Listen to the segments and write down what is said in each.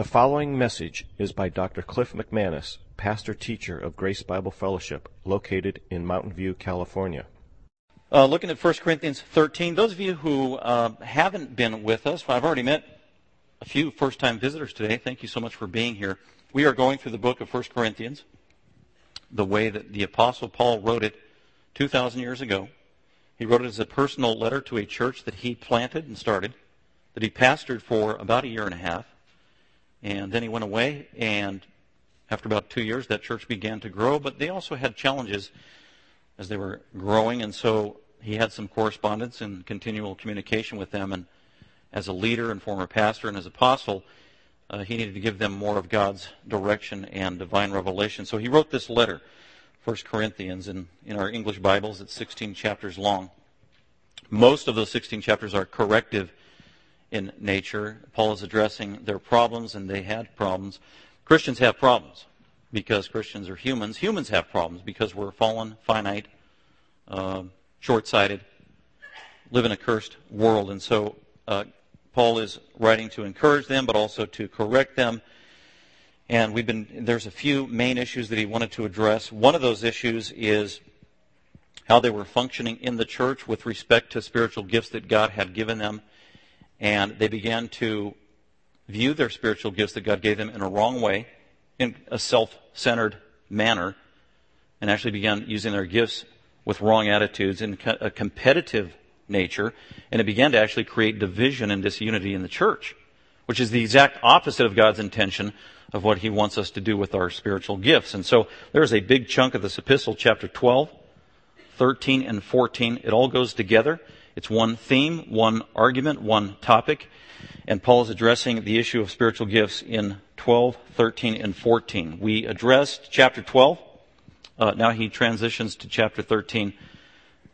The following message is by Dr. Cliff McManus, pastor teacher of Grace Bible Fellowship, located in Mountain View, California. Uh, looking at 1 Corinthians 13, those of you who uh, haven't been with us, I've already met a few first time visitors today. Thank you so much for being here. We are going through the book of 1 Corinthians the way that the Apostle Paul wrote it 2,000 years ago. He wrote it as a personal letter to a church that he planted and started, that he pastored for about a year and a half. And then he went away, and after about two years, that church began to grow, but they also had challenges as they were growing, and so he had some correspondence and continual communication with them. And as a leader and former pastor and as apostle, uh, he needed to give them more of God's direction and divine revelation. So he wrote this letter, 1 Corinthians, and in our English Bibles, it's 16 chapters long. Most of those 16 chapters are corrective in nature. Paul is addressing their problems, and they had problems. Christians have problems because Christians are humans. Humans have problems because we're fallen, finite, uh, short sighted, live in a cursed world. And so uh, Paul is writing to encourage them, but also to correct them. And we've been, there's a few main issues that he wanted to address. One of those issues is how they were functioning in the church with respect to spiritual gifts that God had given them. And they began to view their spiritual gifts that God gave them in a wrong way, in a self-centered manner, and actually began using their gifts with wrong attitudes in a competitive nature, and it began to actually create division and disunity in the church, which is the exact opposite of God's intention of what He wants us to do with our spiritual gifts. And so there's a big chunk of this epistle, chapter 12, 13, and 14. It all goes together. It's one theme, one argument, one topic. And Paul is addressing the issue of spiritual gifts in 12, 13, and 14. We addressed chapter 12. Uh, now he transitions to chapter 13,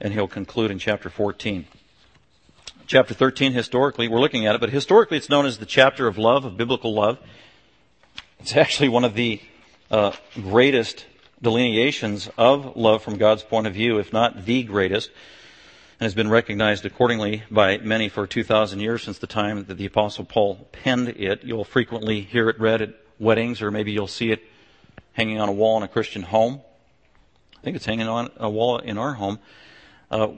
and he'll conclude in chapter 14. Chapter 13, historically, we're looking at it, but historically it's known as the chapter of love, of biblical love. It's actually one of the uh, greatest delineations of love from God's point of view, if not the greatest and has been recognized accordingly by many for 2,000 years since the time that the Apostle Paul penned it. You'll frequently hear it read at weddings, or maybe you'll see it hanging on a wall in a Christian home. I think it's hanging on a wall in our home, uh,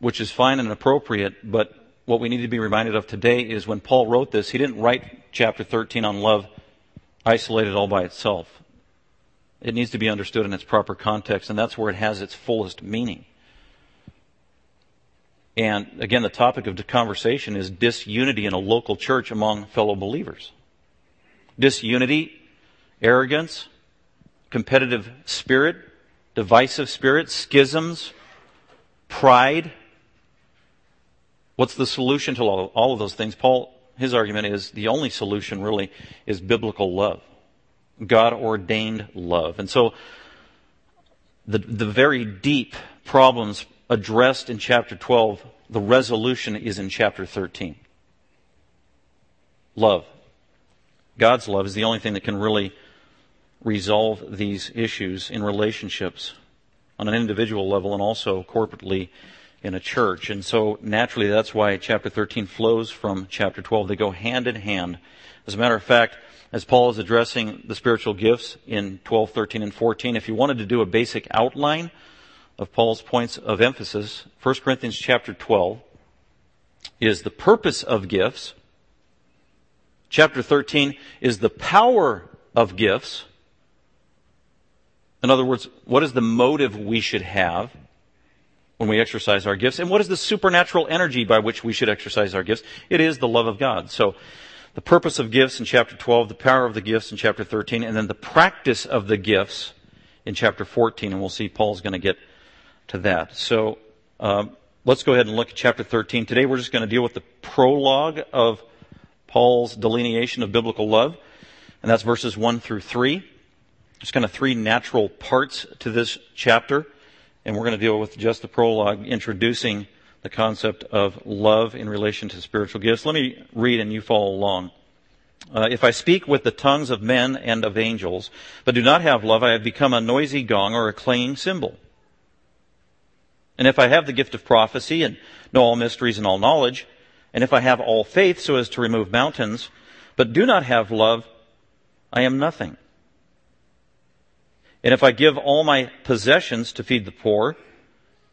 which is fine and appropriate, but what we need to be reminded of today is when Paul wrote this, he didn't write chapter 13 on love isolated all by itself. It needs to be understood in its proper context, and that's where it has its fullest meaning. And again, the topic of the conversation is disunity in a local church among fellow believers. Disunity, arrogance, competitive spirit, divisive spirit, schisms, pride. What's the solution to all, all of those things? Paul, his argument is the only solution really is biblical love. God ordained love. And so the, the very deep problems addressed in chapter 12, the resolution is in chapter 13. Love. God's love is the only thing that can really resolve these issues in relationships on an individual level and also corporately in a church. And so naturally that's why chapter 13 flows from chapter 12. They go hand in hand. As a matter of fact, as Paul is addressing the spiritual gifts in 12, 13, and 14, if you wanted to do a basic outline of Paul's points of emphasis, 1 Corinthians chapter 12 is the purpose of gifts. Chapter 13 is the power of gifts. In other words, what is the motive we should have when we exercise our gifts? And what is the supernatural energy by which we should exercise our gifts? It is the love of God. So, the purpose of gifts in chapter 12, the power of the gifts in chapter 13, and then the practice of the gifts in chapter 14. And we'll see Paul's going to get to that. So um, let's go ahead and look at chapter 13. Today we're just going to deal with the prologue of Paul's delineation of biblical love, and that's verses 1 through 3. There's kind of three natural parts to this chapter, and we're going to deal with just the prologue introducing the concept of love in relation to spiritual gifts. Let me read and you follow along. Uh, if I speak with the tongues of men and of angels, but do not have love, I have become a noisy gong or a clanging cymbal. And if I have the gift of prophecy and know all mysteries and all knowledge, and if I have all faith so as to remove mountains, but do not have love, I am nothing. And if I give all my possessions to feed the poor,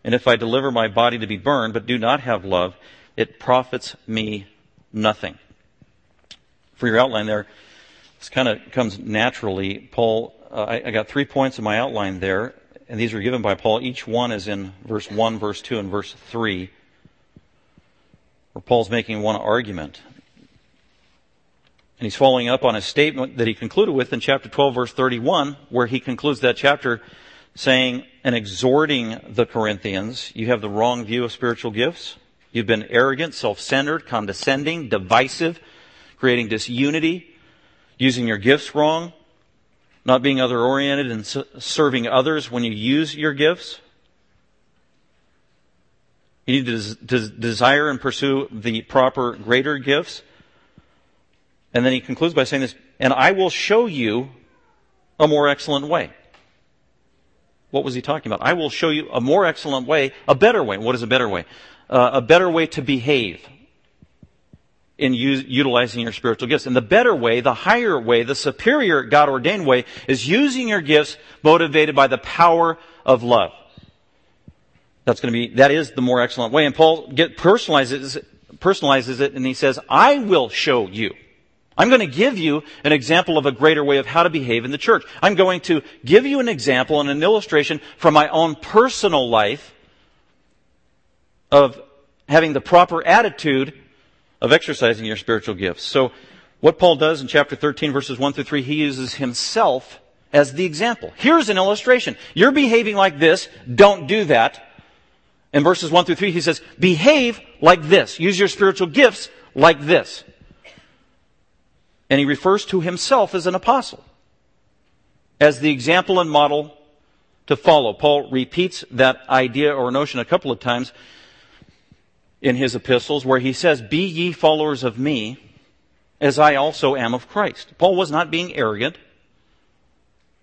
and if I deliver my body to be burned, but do not have love, it profits me nothing. For your outline there, this kind of comes naturally. Paul, uh, I, I got three points in my outline there, and these were given by Paul. Each one is in verse 1, verse 2, and verse 3, where Paul's making one argument. And he's following up on a statement that he concluded with in chapter 12, verse 31, where he concludes that chapter saying and exhorting the Corinthians, you have the wrong view of spiritual gifts. You've been arrogant, self-centered, condescending, divisive, creating disunity, using your gifts wrong, not being other oriented and serving others when you use your gifts. You need to, des- desire and pursue the proper greater gifts. And then he concludes by saying this, and I will show you a more excellent way. What was he talking about? I will show you a more excellent way, a better way. What is a better way? Uh, a better way to behave in utilizing your spiritual gifts. And the better way, the higher way, the superior God ordained way is using your gifts motivated by the power of love. That's going to be, that is the more excellent way. And Paul get, personalizes, personalizes it and he says, I will show you. I'm going to give you an example of a greater way of how to behave in the church. I'm going to give you an example and an illustration from my own personal life of having the proper attitude of exercising your spiritual gifts. So what Paul does in chapter 13 verses 1 through 3, he uses himself as the example. Here's an illustration. You're behaving like this. Don't do that. In verses 1 through 3, he says, behave like this. Use your spiritual gifts like this and he refers to himself as an apostle, as the example and model to follow. Paul repeats that idea or notion a couple of times in his epistles where he says, Be ye followers of me, as I also am of Christ. Paul was not being arrogant.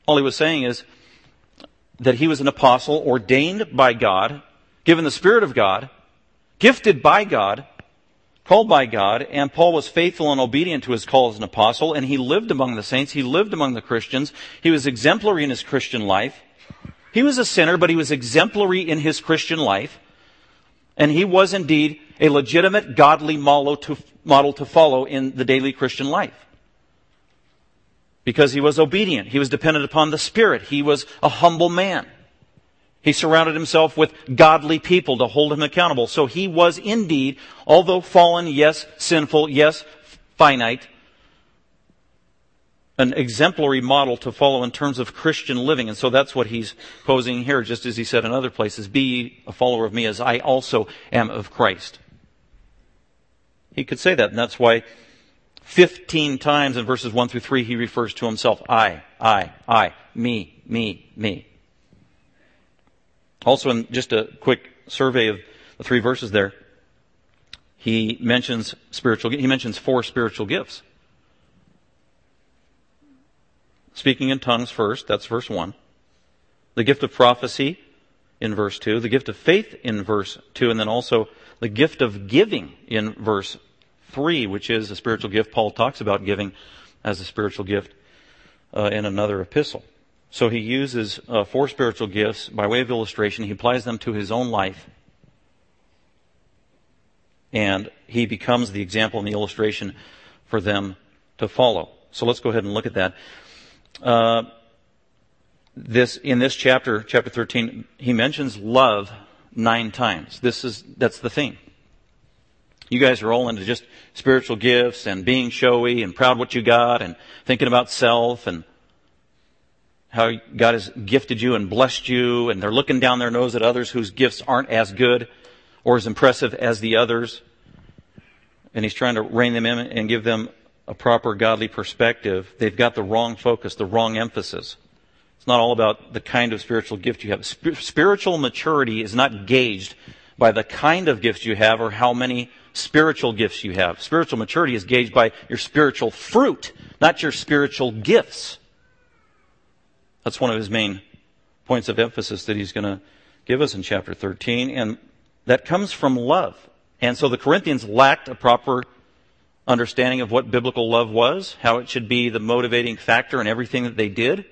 All he was saying is that he was an apostle ordained by God, given the Spirit of God, gifted by God, called by God, and Paul was faithful and obedient to his call as an apostle, and he lived among the saints, he lived among the Christians, he was exemplary in his Christian life. He was a sinner, but he was exemplary in his Christian life, and he was indeed a legitimate godly model to, model to follow in the daily Christian life. Because he was obedient, he was dependent upon the Spirit, he was a humble man. He surrounded himself with godly people to hold him accountable. So he was indeed, although fallen, yes, sinful, yes, finite, an exemplary model to follow in terms of Christian living. And so that's what he's posing here, just as he said in other places, be a follower of me as I also am of Christ. He could say that, and that's why 15 times in verses 1 through 3 he refers to himself, I, I, I, me, me, me. Also, in just a quick survey of the three verses there, he mentions spiritual, he mentions four spiritual gifts. Speaking in tongues first, that's verse 1. The gift of prophecy in verse 2. The gift of faith in verse 2. And then also the gift of giving in verse 3, which is a spiritual gift. Paul talks about giving as a spiritual gift uh, in another epistle. So he uses uh, four spiritual gifts by way of illustration. He applies them to his own life. And he becomes the example and the illustration for them to follow. So let's go ahead and look at that. Uh, this in this chapter, chapter 13, he mentions love nine times. This is that's the theme. You guys are all into just spiritual gifts and being showy and proud what you got and thinking about self and how God has gifted you and blessed you, and they're looking down their nose at others whose gifts aren't as good or as impressive as the others. And He's trying to rein them in and give them a proper godly perspective. They've got the wrong focus, the wrong emphasis. It's not all about the kind of spiritual gift you have. spiritual maturity is not gauged by the kind of gifts you have or how many spiritual gifts you have. Spiritual maturity is gauged by your spiritual fruit, not your spiritual gifts. That's one of his main points of emphasis that he's going to give us in chapter 13. And that comes from love. And so the Corinthians lacked a proper understanding of what biblical love was, how it should be the motivating factor in everything that they did.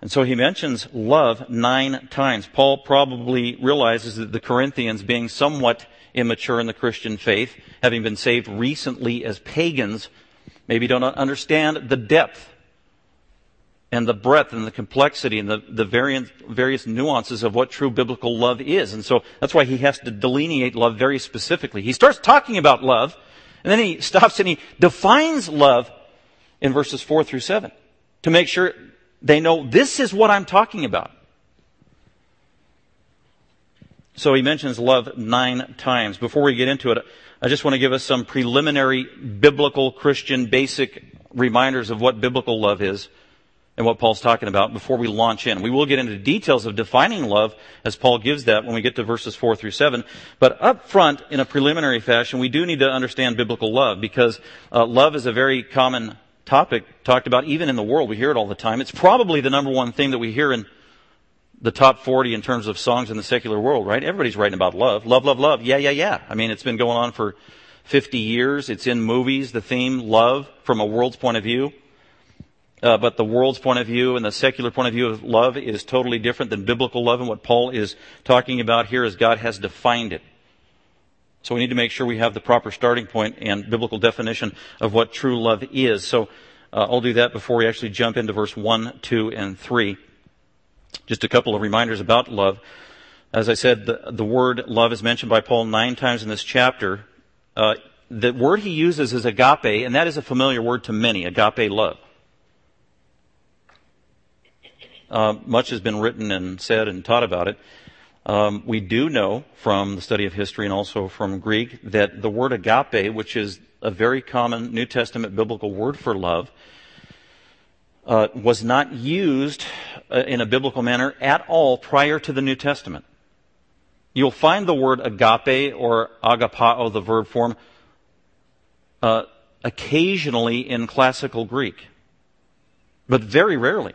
And so he mentions love nine times. Paul probably realizes that the Corinthians, being somewhat immature in the Christian faith, having been saved recently as pagans, maybe don't understand the depth and the breadth and the complexity and the, the various, various nuances of what true biblical love is. And so that's why he has to delineate love very specifically. He starts talking about love, and then he stops and he defines love in verses 4 through 7 to make sure they know this is what I'm talking about. So he mentions love nine times. Before we get into it, I just want to give us some preliminary biblical Christian basic reminders of what biblical love is and what Paul's talking about before we launch in. We will get into details of defining love as Paul gives that when we get to verses 4 through 7. But up front, in a preliminary fashion, we do need to understand biblical love because uh, love is a very common topic talked about even in the world. We hear it all the time. It's probably the number one thing that we hear in the top 40 in terms of songs in the secular world, right? Everybody's writing about love. Love, love, love. Yeah, yeah, yeah. I mean, it's been going on for 50 years. It's in movies, the theme, love, from a world's point of view. Uh, but the world's point of view and the secular point of view of love is totally different than biblical love. And what Paul is talking about here is God has defined it. So we need to make sure we have the proper starting point and biblical definition of what true love is. So uh, I'll do that before we actually jump into verse 1, 2, and 3. Just a couple of reminders about love. As I said, the, the word love is mentioned by Paul nine times in this chapter. Uh, the word he uses is agape, and that is a familiar word to many, agape love. Uh, much has been written and said and taught about it. Um, we do know from the study of history and also from Greek that the word agape, which is a very common New Testament biblical word for love, uh, was not used uh, in a biblical manner at all prior to the New Testament. You'll find the word agape or agapao, the verb form, uh, occasionally in classical Greek, but very rarely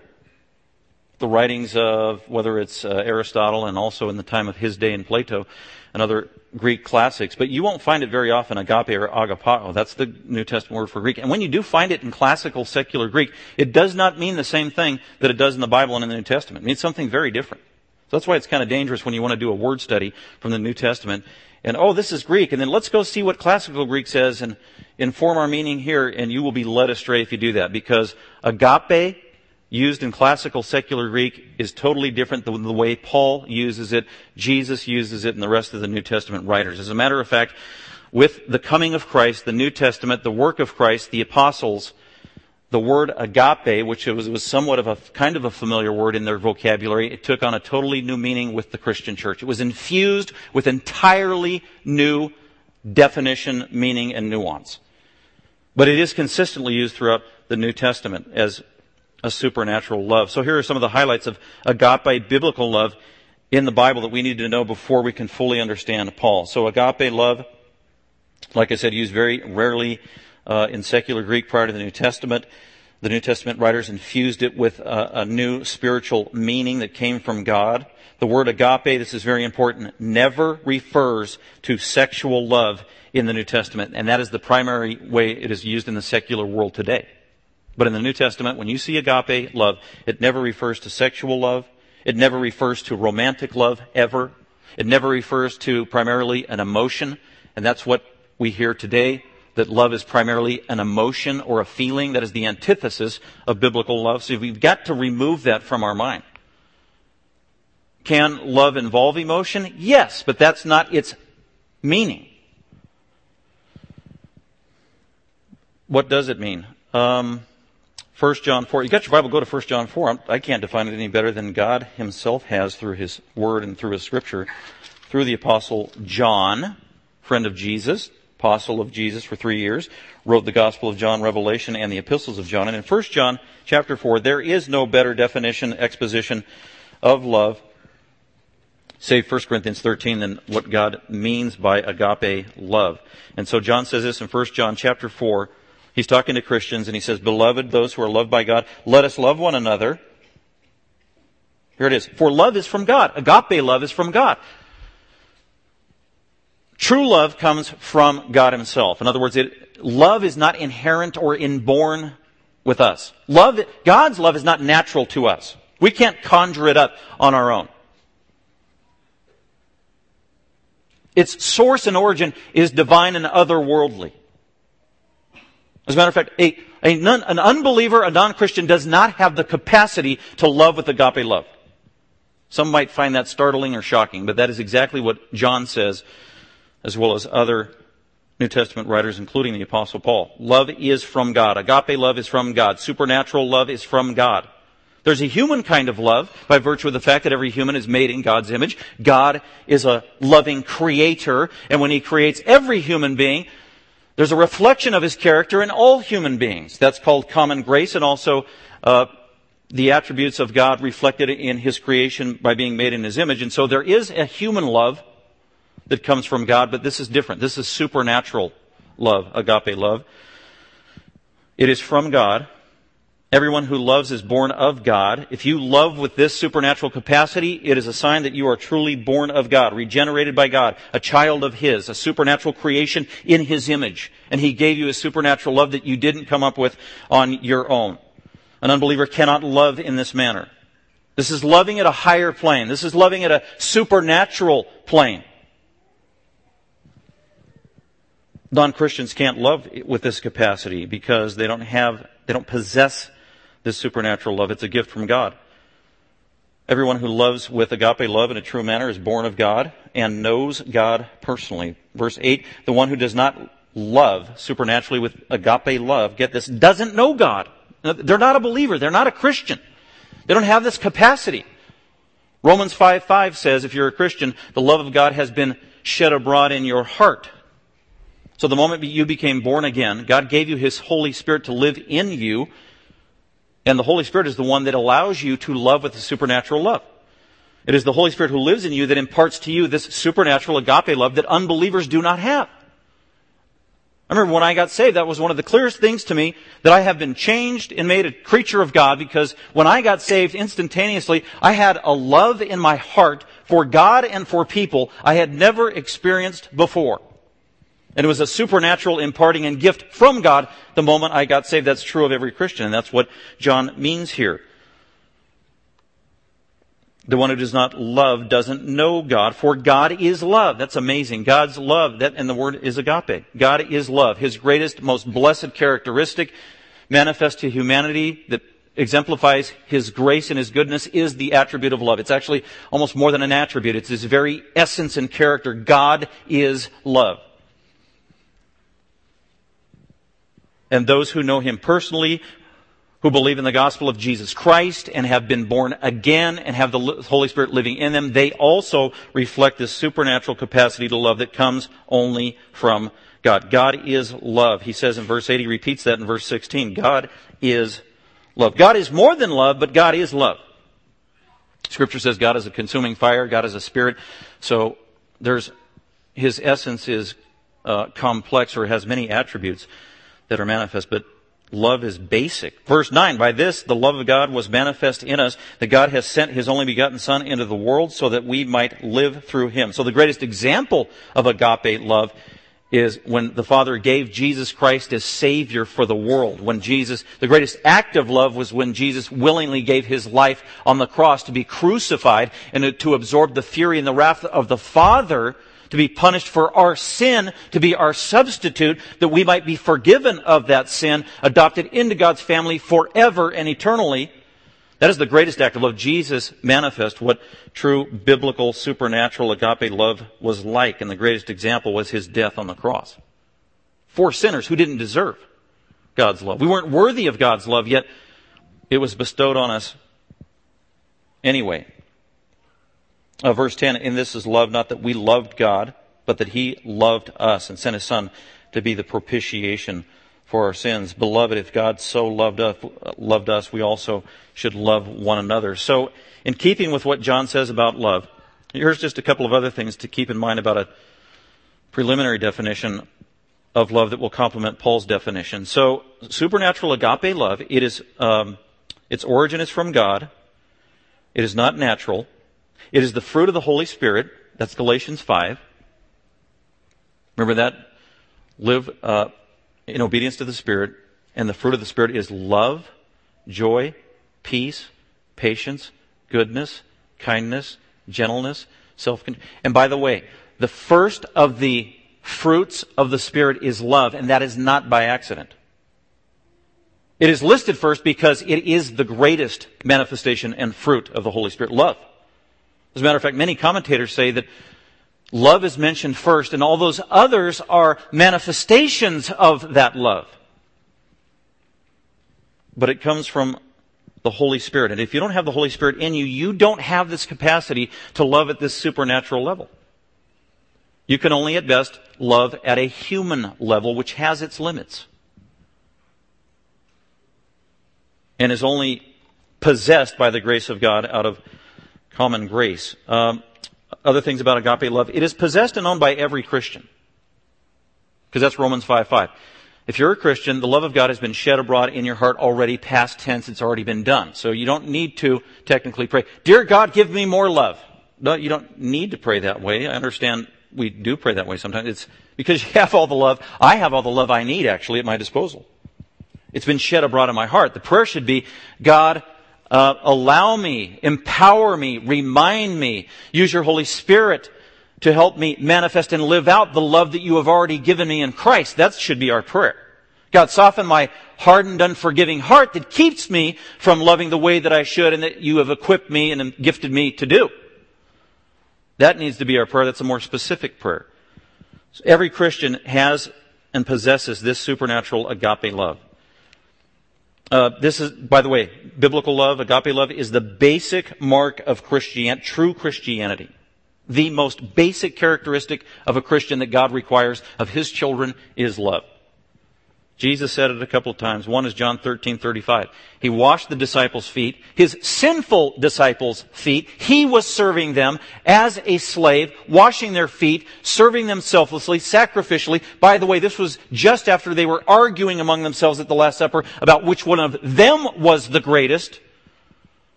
the writings of whether it's uh, Aristotle and also in the time of his day in Plato and other Greek classics, but you won't find it very often agape or agapao. That's the New Testament word for Greek. And when you do find it in classical secular Greek, it does not mean the same thing that it does in the Bible and in the New Testament. It means something very different. So that's why it's kind of dangerous when you want to do a word study from the New Testament and oh, this is Greek, and then let's go see what classical Greek says and inform our meaning here, and you will be led astray if you do that because agape used in classical secular Greek is totally different than the way Paul uses it, Jesus uses it, and the rest of the New Testament writers. As a matter of fact, with the coming of Christ, the New Testament, the work of Christ, the apostles, the word agape, which was, was somewhat of a kind of a familiar word in their vocabulary, it took on a totally new meaning with the Christian church. It was infused with entirely new definition, meaning, and nuance. But it is consistently used throughout the New Testament as a supernatural love. So here are some of the highlights of agape biblical love in the Bible that we need to know before we can fully understand Paul. So agape love, like I said, used very rarely uh, in secular Greek prior to the New Testament. The New Testament writers infused it with a, a new spiritual meaning that came from God. The word agape, this is very important, never refers to sexual love in the New Testament, and that is the primary way it is used in the secular world today. But in the New Testament, when you see agape love, it never refers to sexual love. It never refers to romantic love ever. It never refers to primarily an emotion. And that's what we hear today, that love is primarily an emotion or a feeling. That is the antithesis of biblical love. So we've got to remove that from our mind. Can love involve emotion? Yes, but that's not its meaning. What does it mean? Um, 1 John 4. You got your Bible, go to 1 John 4. I can't define it any better than God himself has through his word and through his scripture. Through the apostle John, friend of Jesus, apostle of Jesus for three years, wrote the Gospel of John, Revelation, and the epistles of John. And in 1 John chapter 4, there is no better definition, exposition of love, save 1 Corinthians 13 than what God means by agape love. And so John says this in 1 John chapter 4, He's talking to Christians and he says, Beloved, those who are loved by God, let us love one another. Here it is. For love is from God. Agape love is from God. True love comes from God Himself. In other words, it, love is not inherent or inborn with us. Love, God's love is not natural to us. We can't conjure it up on our own. Its source and origin is divine and otherworldly. As a matter of fact, a, a non, an unbeliever, a non-Christian, does not have the capacity to love with agape love. Some might find that startling or shocking, but that is exactly what John says, as well as other New Testament writers, including the Apostle Paul. Love is from God. Agape love is from God. Supernatural love is from God. There's a human kind of love by virtue of the fact that every human is made in God's image. God is a loving creator, and when He creates every human being, there's a reflection of His character in all human beings. That's called common grace, and also uh, the attributes of God reflected in His creation by being made in His image. And so there is a human love that comes from God, but this is different. This is supernatural love, agape love. It is from God. Everyone who loves is born of God. If you love with this supernatural capacity, it is a sign that you are truly born of God, regenerated by God, a child of His, a supernatural creation in His image. And He gave you a supernatural love that you didn't come up with on your own. An unbeliever cannot love in this manner. This is loving at a higher plane. This is loving at a supernatural plane. Non-Christians can't love with this capacity because they don't have, they don't possess this supernatural love. It's a gift from God. Everyone who loves with agape love in a true manner is born of God and knows God personally. Verse 8, the one who does not love supernaturally with agape love, get this, doesn't know God. They're not a believer. They're not a Christian. They don't have this capacity. Romans 5 5 says, if you're a Christian, the love of God has been shed abroad in your heart. So the moment you became born again, God gave you His Holy Spirit to live in you and the Holy Spirit is the one that allows you to love with a supernatural love. It is the Holy Spirit who lives in you that imparts to you this supernatural agape love that unbelievers do not have. I remember when I got saved, that was one of the clearest things to me that I have been changed and made a creature of God because when I got saved instantaneously, I had a love in my heart for God and for people I had never experienced before. And it was a supernatural imparting and gift from God the moment I got saved. That's true of every Christian, and that's what John means here. The one who does not love doesn't know God, for God is love. That's amazing. God's love, that, and the word is agape. God is love. His greatest, most blessed characteristic manifest to humanity that exemplifies His grace and His goodness is the attribute of love. It's actually almost more than an attribute. It's His very essence and character. God is love. And those who know him personally, who believe in the gospel of Jesus Christ and have been born again and have the Holy Spirit living in them, they also reflect this supernatural capacity to love that comes only from God. God is love. He says in verse 8, he repeats that in verse 16. God is love. God is more than love, but God is love. Scripture says God is a consuming fire, God is a spirit. So there's, his essence is uh, complex or has many attributes that are manifest, but love is basic. Verse 9, by this the love of God was manifest in us, that God has sent his only begotten Son into the world so that we might live through him. So the greatest example of agape love is when the Father gave Jesus Christ as Savior for the world. When Jesus, the greatest act of love was when Jesus willingly gave His life on the cross to be crucified and to absorb the fury and the wrath of the Father to be punished for our sin, to be our substitute, that we might be forgiven of that sin, adopted into God's family forever and eternally. That is the greatest act of love. Jesus manifest what true biblical supernatural agape love was like, and the greatest example was his death on the cross. For sinners who didn't deserve God's love. We weren't worthy of God's love, yet it was bestowed on us anyway. Uh, verse 10, in this is love, not that we loved God, but that He loved us and sent His Son to be the propitiation for our sins. Beloved, if God so loved us, loved us, we also should love one another. So, in keeping with what John says about love, here's just a couple of other things to keep in mind about a preliminary definition of love that will complement Paul's definition. So, supernatural agape love, it is, um, its origin is from God. It is not natural. It is the fruit of the Holy Spirit. That's Galatians 5. Remember that? Live uh, in obedience to the Spirit, and the fruit of the Spirit is love, joy, peace, patience, goodness, kindness, gentleness, self control. And by the way, the first of the fruits of the Spirit is love, and that is not by accident. It is listed first because it is the greatest manifestation and fruit of the Holy Spirit, love. As a matter of fact, many commentators say that love is mentioned first, and all those others are manifestations of that love. But it comes from the Holy Spirit. And if you don't have the Holy Spirit in you, you don't have this capacity to love at this supernatural level. You can only at best love at a human level, which has its limits. And is only possessed by the grace of God out of common grace. Um, other things about agape love. It is possessed and owned by every Christian. Because that's Romans 5 5. If you're a Christian, the love of God has been shed abroad in your heart already, past tense, it's already been done. So you don't need to technically pray, Dear God, give me more love. No, you don't need to pray that way. I understand we do pray that way sometimes. It's because you have all the love. I have all the love I need actually at my disposal. It's been shed abroad in my heart. The prayer should be, God, uh, allow me, empower me, remind me, use your Holy Spirit to help me manifest and live out the love that you have already given me in Christ. That should be our prayer. God, soften my hardened, unforgiving heart that keeps me from loving the way that I should and that you have equipped me and gifted me to do. That needs to be our prayer. That's a more specific prayer. So every Christian has and possesses this supernatural agape love. Uh, this is, by the way, biblical love, agape love, is the basic mark of Christian, true Christianity the most basic characteristic of a Christian that God requires of his children is love. Jesus said it a couple of times. One is John 13, 35. He washed the disciples' feet, his sinful disciples' feet. He was serving them as a slave, washing their feet, serving them selflessly, sacrificially. By the way, this was just after they were arguing among themselves at the Last Supper about which one of them was the greatest.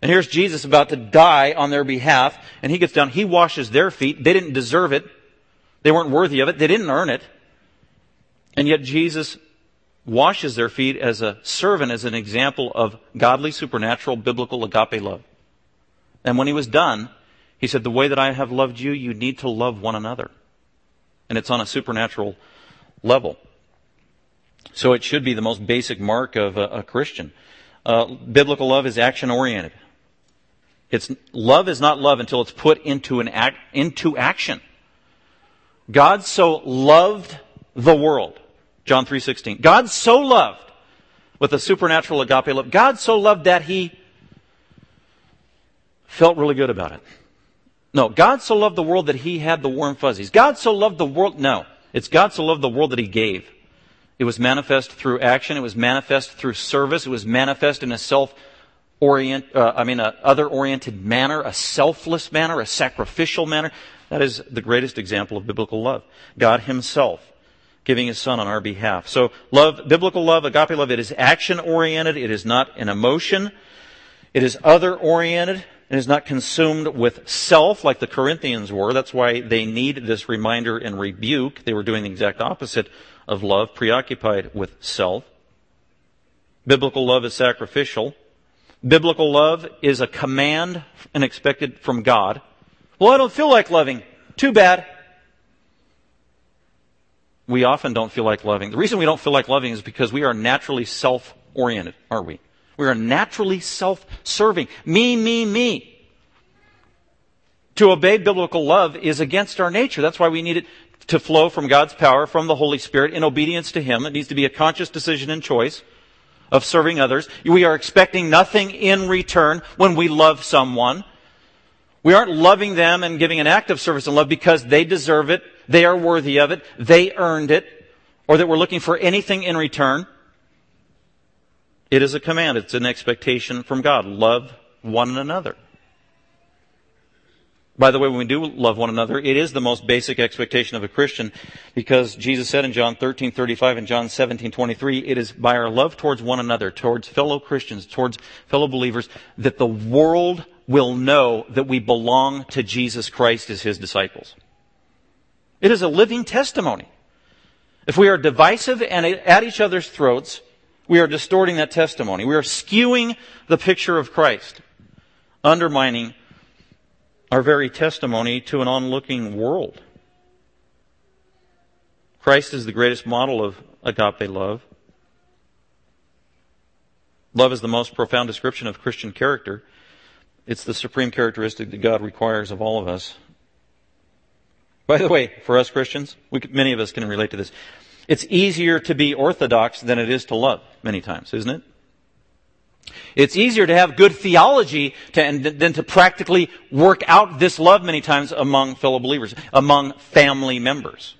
And here's Jesus about to die on their behalf, and he gets down, he washes their feet. They didn't deserve it. They weren't worthy of it. They didn't earn it. And yet Jesus washes their feet as a servant, as an example of godly, supernatural, biblical agape love. And when he was done, he said, The way that I have loved you, you need to love one another. And it's on a supernatural level. So it should be the most basic mark of a, a Christian. Uh, biblical love is action oriented. It's, love is not love until it's put into an act, into action. God so loved the world. John 3:16. God so loved with a supernatural agape love. God so loved that he felt really good about it. No, God so loved the world that he had the warm fuzzies. God so loved the world. No, it's God so loved the world that he gave. It was manifest through action. It was manifest through service. It was manifest in a self orient, uh, I mean, a other oriented manner, a selfless manner, a sacrificial manner. That is the greatest example of biblical love. God Himself giving His Son on our behalf. So love, biblical love, agape love, it is action oriented. It is not an emotion. It is other oriented. It is not consumed with self like the Corinthians were. That's why they need this reminder and rebuke. They were doing the exact opposite of love, preoccupied with self. Biblical love is sacrificial. Biblical love is a command and expected from God. Well, I don't feel like loving. Too bad. We often don't feel like loving. The reason we don't feel like loving is because we are naturally self-oriented, aren't we? We are naturally self-serving. Me, me, me. To obey biblical love is against our nature. That's why we need it to flow from God's power, from the Holy Spirit, in obedience to Him. It needs to be a conscious decision and choice of serving others. We are expecting nothing in return when we love someone. We aren't loving them and giving an act of service and love because they deserve it, they are worthy of it, they earned it, or that we're looking for anything in return. It is a command. It's an expectation from God. Love one another. By the way, when we do love one another, it is the most basic expectation of a Christian because Jesus said in John 13, 35 and John 17, 23, it is by our love towards one another, towards fellow Christians, towards fellow believers, that the world will know that we belong to Jesus Christ as His disciples. It is a living testimony. If we are divisive and at each other's throats, we are distorting that testimony. We are skewing the picture of Christ, undermining our very testimony to an onlooking world. Christ is the greatest model of agape love. Love is the most profound description of Christian character. It's the supreme characteristic that God requires of all of us. By the way, for us Christians, many of us can relate to this. It's easier to be orthodox than it is to love many times, isn't it? It's easier to have good theology to, than to practically work out this love many times among fellow believers, among family members.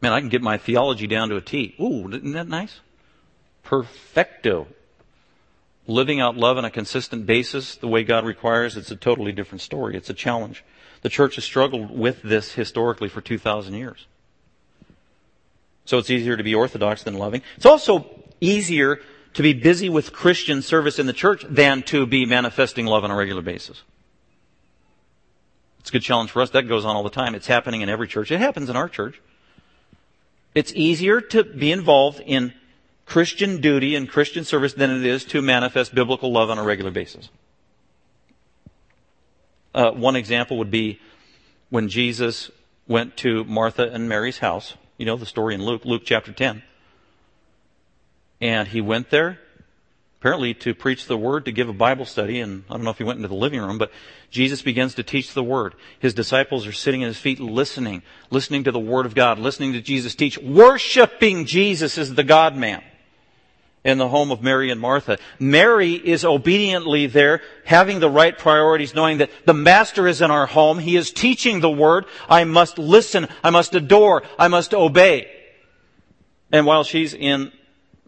Man, I can get my theology down to a T. Ooh, isn't that nice? Perfecto. Living out love on a consistent basis, the way God requires, it's a totally different story. It's a challenge. The church has struggled with this historically for 2,000 years. So it's easier to be orthodox than loving. It's also easier to be busy with Christian service in the church than to be manifesting love on a regular basis. It's a good challenge for us. That goes on all the time. It's happening in every church. It happens in our church. It's easier to be involved in Christian duty and Christian service than it is to manifest biblical love on a regular basis. Uh, one example would be when Jesus went to Martha and Mary's house. You know the story in Luke, Luke chapter 10. And he went there, apparently to preach the word, to give a Bible study, and I don't know if he went into the living room, but Jesus begins to teach the word. His disciples are sitting at his feet listening, listening to the word of God, listening to Jesus teach, worshiping Jesus as the God man in the home of Mary and Martha. Mary is obediently there, having the right priorities, knowing that the Master is in our home. He is teaching the Word. I must listen. I must adore. I must obey. And while she's in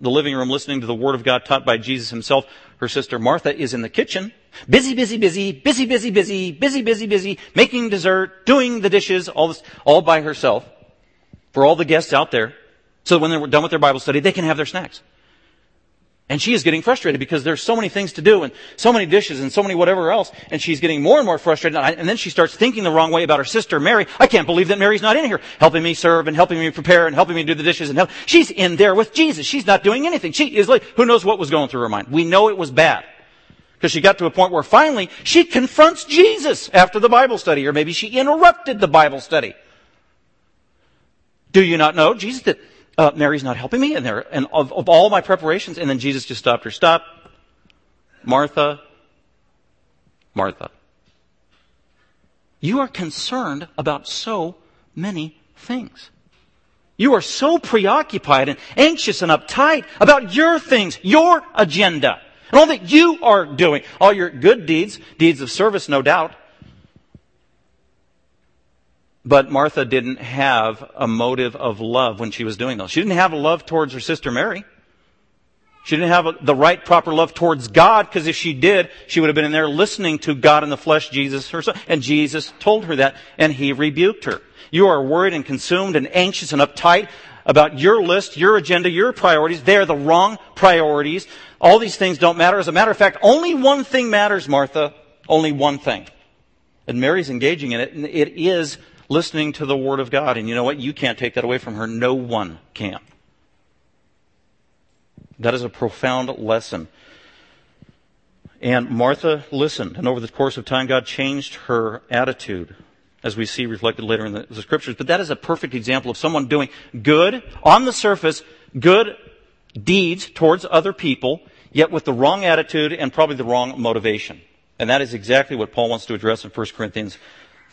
the living room listening to the Word of God taught by Jesus himself, her sister Martha is in the kitchen, busy, busy, busy, busy, busy, busy, busy, busy, busy, making dessert, doing the dishes, all this, all by herself for all the guests out there. So that when they're done with their Bible study, they can have their snacks. And she is getting frustrated because there's so many things to do and so many dishes and so many whatever else. And she's getting more and more frustrated. And then she starts thinking the wrong way about her sister Mary. I can't believe that Mary's not in here helping me serve and helping me prepare and helping me do the dishes and help. She's in there with Jesus. She's not doing anything. She is like, who knows what was going through her mind. We know it was bad. Because she got to a point where finally she confronts Jesus after the Bible study, or maybe she interrupted the Bible study. Do you not know, Jesus, uh, Mary's not helping me, and there, and of, of all my preparations, and then Jesus just stopped her. Stop, Martha, Martha. You are concerned about so many things. You are so preoccupied and anxious and uptight about your things, your agenda, and all that you are doing, all your good deeds, deeds of service, no doubt. But Martha didn't have a motive of love when she was doing those. She didn't have a love towards her sister Mary. She didn't have a, the right proper love towards God because if she did, she would have been in there listening to God in the flesh, Jesus herself. And Jesus told her that and he rebuked her. You are worried and consumed and anxious and uptight about your list, your agenda, your priorities. They are the wrong priorities. All these things don't matter. As a matter of fact, only one thing matters, Martha. Only one thing. And Mary's engaging in it, and it is listening to the Word of God. And you know what? You can't take that away from her. No one can. That is a profound lesson. And Martha listened, and over the course of time, God changed her attitude, as we see reflected later in the, the scriptures. But that is a perfect example of someone doing good, on the surface, good deeds towards other people, yet with the wrong attitude and probably the wrong motivation. And that is exactly what Paul wants to address in 1 Corinthians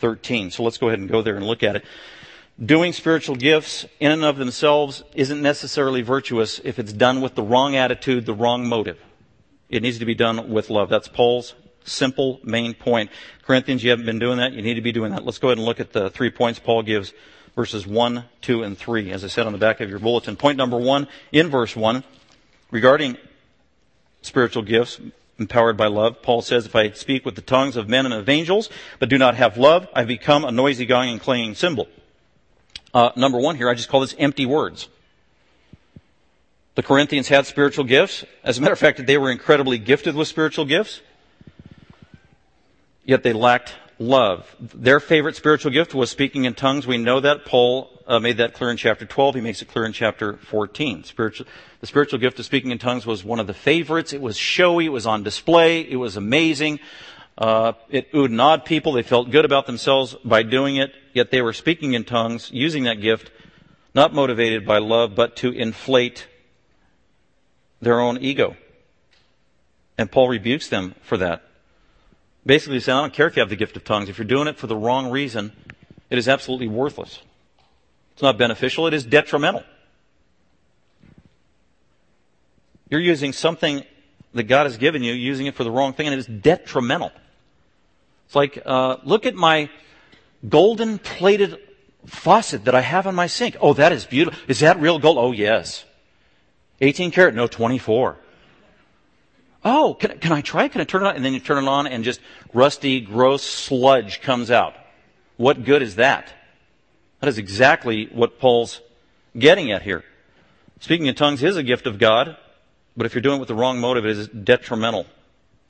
13. So let's go ahead and go there and look at it. Doing spiritual gifts in and of themselves isn't necessarily virtuous if it's done with the wrong attitude, the wrong motive. It needs to be done with love. That's Paul's simple main point. Corinthians, you haven't been doing that. You need to be doing that. Let's go ahead and look at the three points Paul gives verses 1, 2, and 3, as I said on the back of your bulletin. Point number 1 in verse 1 regarding spiritual gifts empowered by love. Paul says, if I speak with the tongues of men and of angels, but do not have love, I become a noisy gong and clanging cymbal. Uh, number one here, I just call this empty words. The Corinthians had spiritual gifts. As a matter of fact, they were incredibly gifted with spiritual gifts. Yet they lacked love. Their favorite spiritual gift was speaking in tongues. We know that. Paul uh, made that clear in chapter 12. He makes it clear in chapter 14. Spiritual, the spiritual gift of speaking in tongues was one of the favorites. It was showy. It was on display. It was amazing. Uh, it oohed and awed people. They felt good about themselves by doing it, yet they were speaking in tongues, using that gift, not motivated by love, but to inflate their own ego. And Paul rebukes them for that. Basically saying, I don't care if you have the gift of tongues. If you're doing it for the wrong reason, it is absolutely worthless. It's not beneficial. It is detrimental. You're using something that God has given you, using it for the wrong thing, and it is detrimental. It's like, uh, look at my golden plated faucet that I have on my sink. Oh, that is beautiful. Is that real gold? Oh, yes. 18 karat? No, 24. Oh, can, can I try? Can I turn it on? And then you turn it on and just rusty, gross sludge comes out. What good is that? That is exactly what Paul's getting at here. Speaking in tongues is a gift of God, but if you're doing it with the wrong motive, it is detrimental.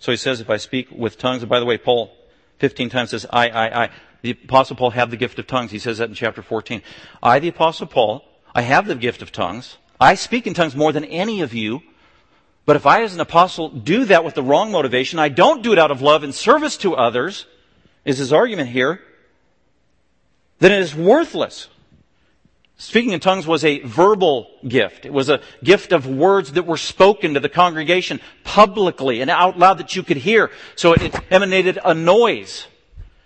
So he says, if I speak with tongues, and by the way, Paul 15 times says, I, I, I. The apostle Paul have the gift of tongues. He says that in chapter 14. I, the apostle Paul, I have the gift of tongues. I speak in tongues more than any of you. But if I, as an apostle, do that with the wrong motivation, I don't do it out of love and service to others, is his argument here, then it is worthless. Speaking in tongues was a verbal gift. It was a gift of words that were spoken to the congregation publicly and out loud that you could hear. So it emanated a noise.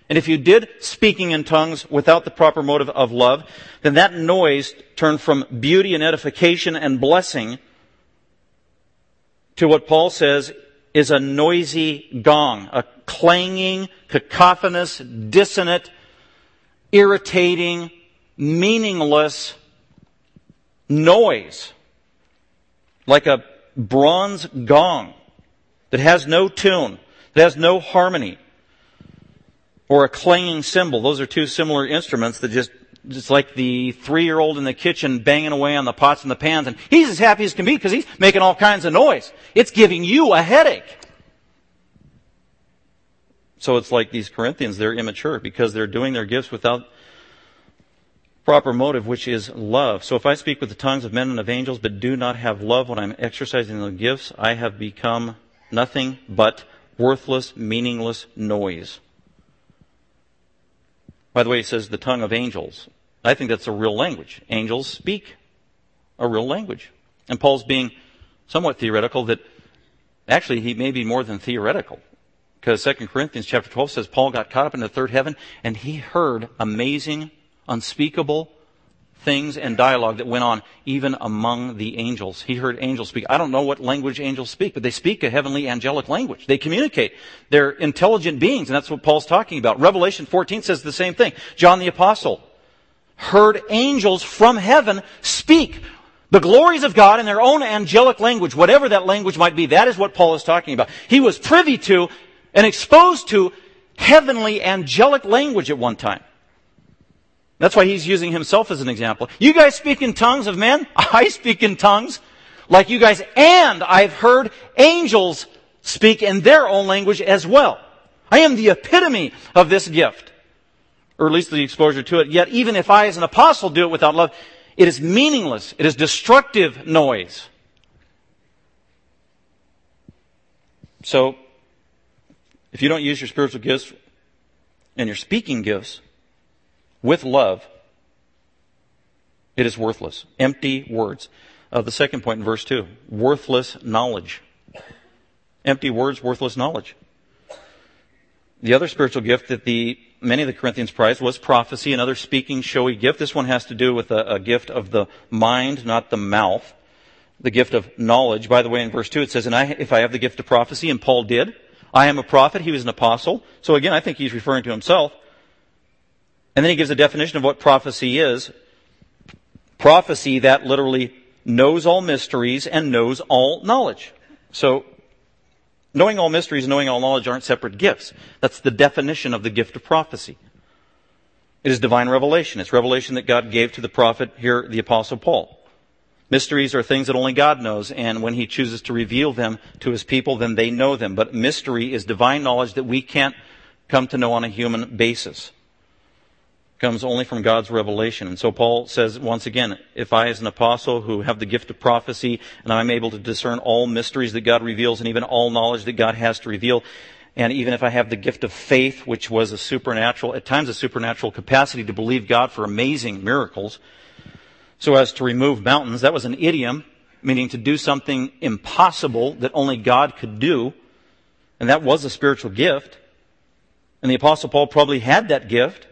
And if you did speaking in tongues without the proper motive of love, then that noise turned from beauty and edification and blessing to what Paul says is a noisy gong, a clanging, cacophonous, dissonant, irritating, meaningless noise. Like a bronze gong that has no tune, that has no harmony. Or a clanging cymbal. Those are two similar instruments that just it's like the three-year-old in the kitchen banging away on the pots and the pans, and he's as happy as can be because he's making all kinds of noise. It's giving you a headache. So it's like these Corinthians, they're immature because they're doing their gifts without proper motive, which is love. So if I speak with the tongues of men and of angels, but do not have love when I'm exercising the gifts, I have become nothing but worthless, meaningless noise. By the way, he says the tongue of angels. I think that's a real language. Angels speak a real language. And Paul's being somewhat theoretical that actually he may be more than theoretical. Because 2 Corinthians chapter 12 says Paul got caught up in the third heaven and he heard amazing, unspeakable things and dialogue that went on even among the angels. He heard angels speak. I don't know what language angels speak, but they speak a heavenly angelic language. They communicate. They're intelligent beings, and that's what Paul's talking about. Revelation 14 says the same thing. John the apostle heard angels from heaven speak the glories of God in their own angelic language, whatever that language might be. That is what Paul is talking about. He was privy to and exposed to heavenly angelic language at one time. That's why he's using himself as an example. You guys speak in tongues of men. I speak in tongues like you guys. And I've heard angels speak in their own language as well. I am the epitome of this gift. Or at least the exposure to it. Yet even if I as an apostle do it without love, it is meaningless. It is destructive noise. So, if you don't use your spiritual gifts and your speaking gifts with love, it is worthless. Empty words. Uh, the second point in verse 2 worthless knowledge. Empty words, worthless knowledge. The other spiritual gift that the many of the Corinthians prized was prophecy, another speaking, showy gift. This one has to do with a, a gift of the mind, not the mouth. The gift of knowledge. By the way, in verse 2 it says, and I, if I have the gift of prophecy, and Paul did, I am a prophet, he was an apostle. So again, I think he's referring to himself. And then he gives a definition of what prophecy is. Prophecy that literally knows all mysteries and knows all knowledge. So, knowing all mysteries and knowing all knowledge aren't separate gifts. That's the definition of the gift of prophecy. It is divine revelation. It's revelation that God gave to the prophet, here the apostle Paul. Mysteries are things that only God knows, and when He chooses to reveal them to His people, then they know them. But mystery is divine knowledge that we can't come to know on a human basis. It Comes only from God's revelation. And so Paul says once again, if I as an apostle who have the gift of prophecy and I'm able to discern all mysteries that God reveals and even all knowledge that God has to reveal, and even if I have the gift of faith, which was a supernatural, at times a supernatural capacity to believe God for amazing miracles, so as to remove mountains, that was an idiom, meaning to do something impossible that only God could do. And that was a spiritual gift. And the apostle Paul probably had that gift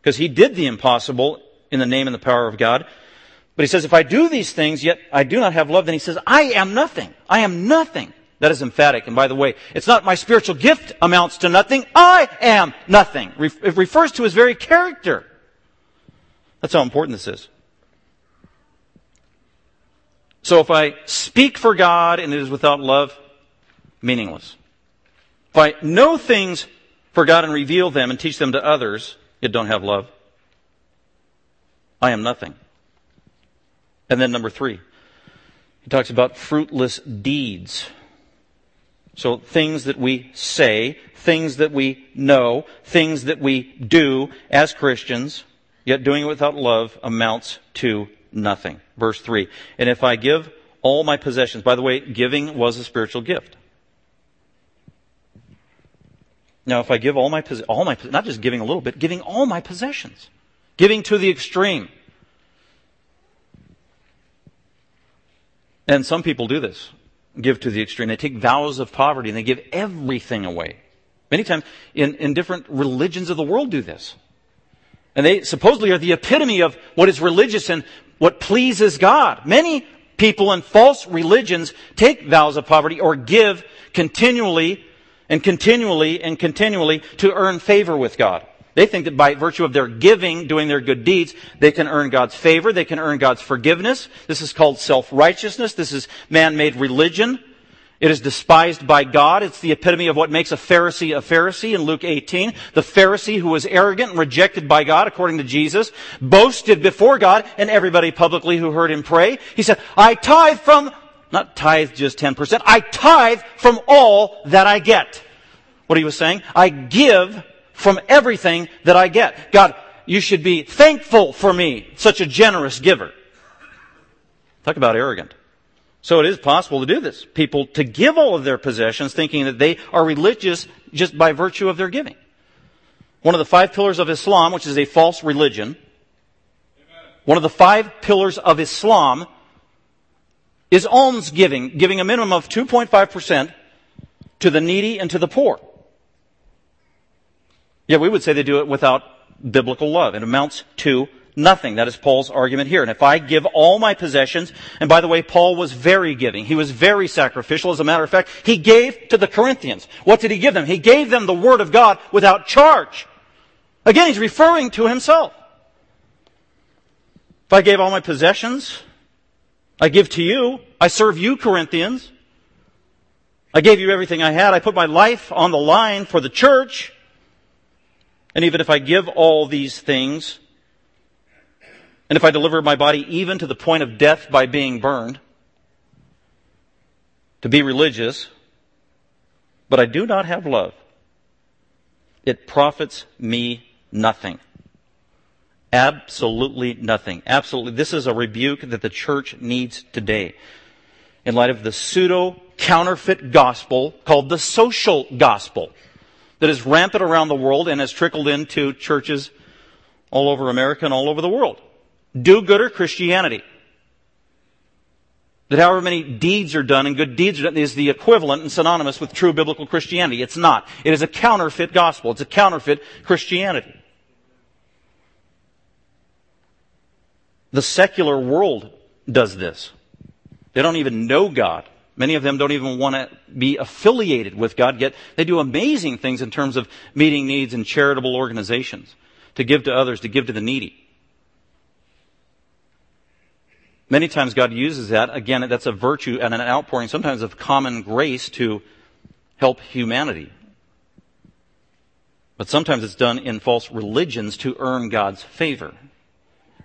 because he did the impossible in the name and the power of God. But he says, if I do these things, yet I do not have love, then he says, I am nothing. I am nothing. That is emphatic. And by the way, it's not my spiritual gift amounts to nothing. I am nothing. It refers to his very character. That's how important this is. So if I speak for God and it is without love, meaningless. If I know things for God and reveal them and teach them to others, yet don't have love, I am nothing. And then number three, he talks about fruitless deeds. So things that we say, things that we know, things that we do as Christians, yet doing it without love amounts to nothing. Verse 3. And if I give all my possessions, by the way, giving was a spiritual gift. Now, if I give all my, all my, not just giving a little bit, giving all my possessions, giving to the extreme. And some people do this, give to the extreme. They take vows of poverty and they give everything away. Many times in, in different religions of the world do this. And they supposedly are the epitome of what is religious and what pleases God. Many people in false religions take vows of poverty or give continually and continually and continually to earn favor with God. They think that by virtue of their giving, doing their good deeds, they can earn God's favor, they can earn God's forgiveness. This is called self-righteousness. This is man-made religion. It is despised by God. It's the epitome of what makes a Pharisee a Pharisee in Luke 18. The Pharisee who was arrogant and rejected by God, according to Jesus, boasted before God and everybody publicly who heard him pray. He said, I tithe from not tithe just 10%. I tithe from all that I get. What he was saying, I give from everything that I get. God, you should be thankful for me, such a generous giver. Talk about arrogant. So it is possible to do this. People to give all of their possessions thinking that they are religious just by virtue of their giving. One of the five pillars of Islam, which is a false religion, one of the five pillars of Islam is almsgiving, giving a minimum of 2.5% to the needy and to the poor. Yeah, we would say they do it without biblical love. It amounts to nothing. That is Paul's argument here. And if I give all my possessions, and by the way, Paul was very giving. He was very sacrificial. As a matter of fact, he gave to the Corinthians. What did he give them? He gave them the Word of God without charge. Again, he's referring to himself. If I gave all my possessions, I give to you. I serve you, Corinthians. I gave you everything I had. I put my life on the line for the church. And even if I give all these things, and if I deliver my body even to the point of death by being burned, to be religious, but I do not have love, it profits me nothing. Absolutely nothing. Absolutely. This is a rebuke that the church needs today. In light of the pseudo counterfeit gospel called the social gospel that is rampant around the world and has trickled into churches all over America and all over the world. Do-gooder Christianity. That however many deeds are done and good deeds are done is the equivalent and synonymous with true biblical Christianity. It's not. It is a counterfeit gospel. It's a counterfeit Christianity. The secular world does this. They don't even know God. Many of them don't even want to be affiliated with God, yet they do amazing things in terms of meeting needs in charitable organizations, to give to others, to give to the needy. Many times God uses that. Again, that's a virtue and an outpouring, sometimes of common grace to help humanity. But sometimes it's done in false religions to earn God's favor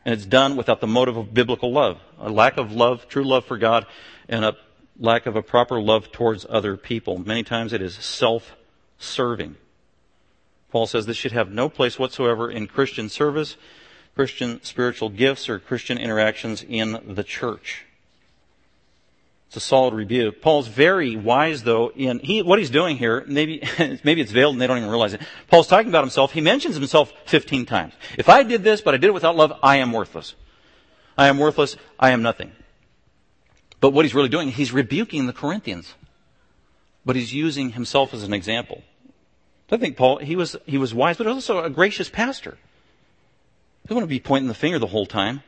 and it's done without the motive of biblical love. A lack of love, true love for God, and a lack of a proper love towards other people. Many times it is self-serving. Paul says this should have no place whatsoever in Christian service, Christian spiritual gifts, or Christian interactions in the church. It's a solid rebuke. Paul's very wise though in he, what he's doing here, maybe, maybe it's veiled and they don't even realize it. Paul's talking about himself. He mentions himself 15 times. If I did this, but I did it without love, I am worthless. I am worthless. I am nothing. But what he's really doing, he's rebuking the Corinthians. But he's using himself as an example. I think Paul, he was, he was wise, but also a gracious pastor. He doesn't want to be pointing the finger the whole time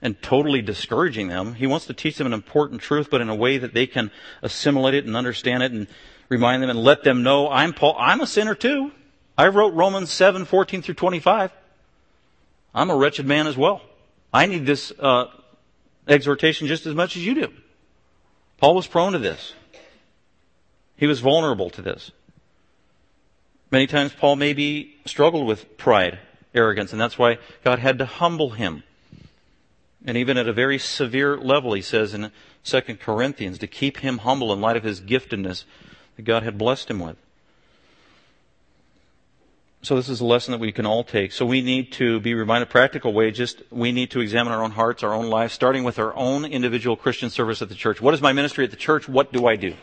and totally discouraging them. He wants to teach them an important truth, but in a way that they can assimilate it and understand it and remind them and let them know I'm Paul, I'm a sinner too. I wrote Romans 7, 14 through 25. I'm a wretched man as well. I need this uh, exhortation just as much as you do. Paul was prone to this. He was vulnerable to this. Many times Paul maybe struggled with pride, arrogance, and that's why God had to humble him. And even at a very severe level, he says in 2 Corinthians, to keep him humble in light of his giftedness that God had blessed him with. So this is a lesson that we can all take. So we need to be reminded practical way, just we need to examine our own hearts, our own lives, starting with our own individual Christian service at the church. What is my ministry at the church? What do I do?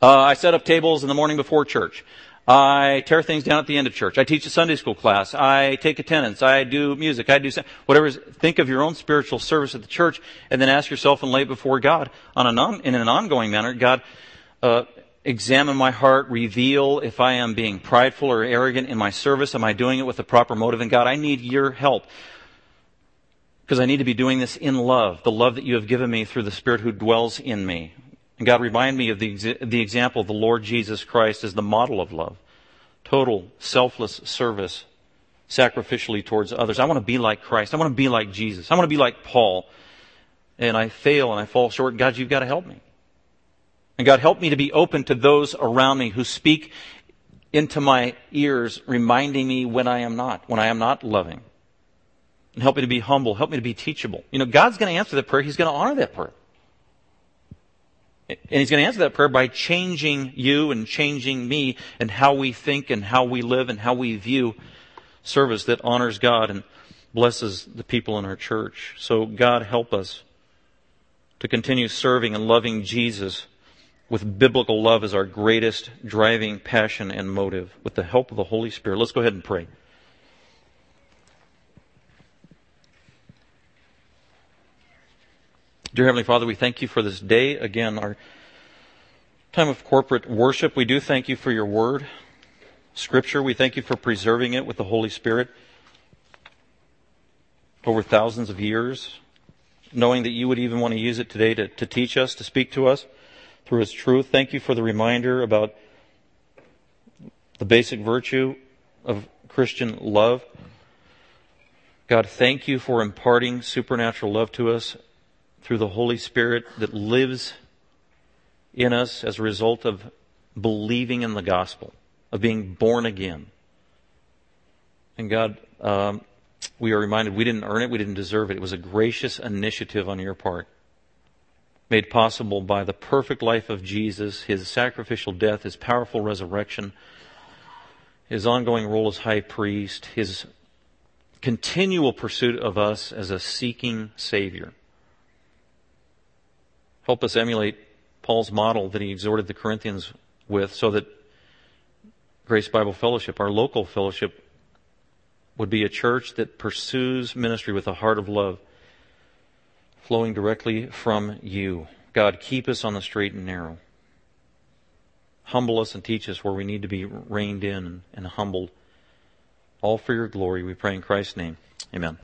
Uh, I set up tables in the morning before church. I tear things down at the end of church. I teach a Sunday school class. I take attendance. I do music. I do whatever. Think of your own spiritual service at the church, and then ask yourself and lay it before God on an on, in an ongoing manner. God, uh, examine my heart, reveal if I am being prideful or arrogant in my service. Am I doing it with the proper motive? And God, I need your help because I need to be doing this in love, the love that you have given me through the Spirit who dwells in me. And God, remind me of the, the example of the Lord Jesus Christ as the model of love. Total, selfless service, sacrificially towards others. I want to be like Christ. I want to be like Jesus. I want to be like Paul. And I fail and I fall short. God, you've got to help me. And God, help me to be open to those around me who speak into my ears, reminding me when I am not, when I am not loving. And help me to be humble. Help me to be teachable. You know, God's going to answer that prayer. He's going to honor that prayer. And he's going to answer that prayer by changing you and changing me and how we think and how we live and how we view service that honors God and blesses the people in our church. So God help us to continue serving and loving Jesus with biblical love as our greatest driving passion and motive with the help of the Holy Spirit. Let's go ahead and pray. Dear Heavenly Father, we thank you for this day. Again, our time of corporate worship. We do thank you for your word, Scripture. We thank you for preserving it with the Holy Spirit over thousands of years, knowing that you would even want to use it today to, to teach us, to speak to us through its truth. Thank you for the reminder about the basic virtue of Christian love. God, thank you for imparting supernatural love to us through the Holy Spirit that lives in us as a result of believing in the gospel, of being born again. And God, um, we are reminded we didn't earn it, we didn't deserve it. It was a gracious initiative on your part, made possible by the perfect life of Jesus, his sacrificial death, his powerful resurrection, his ongoing role as high priest, his continual pursuit of us as a seeking Savior. Help us emulate Paul's model that he exhorted the Corinthians with so that Grace Bible Fellowship, our local fellowship, would be a church that pursues ministry with a heart of love flowing directly from you. God, keep us on the straight and narrow. Humble us and teach us where we need to be reined in and humbled. All for your glory, we pray in Christ's name. Amen.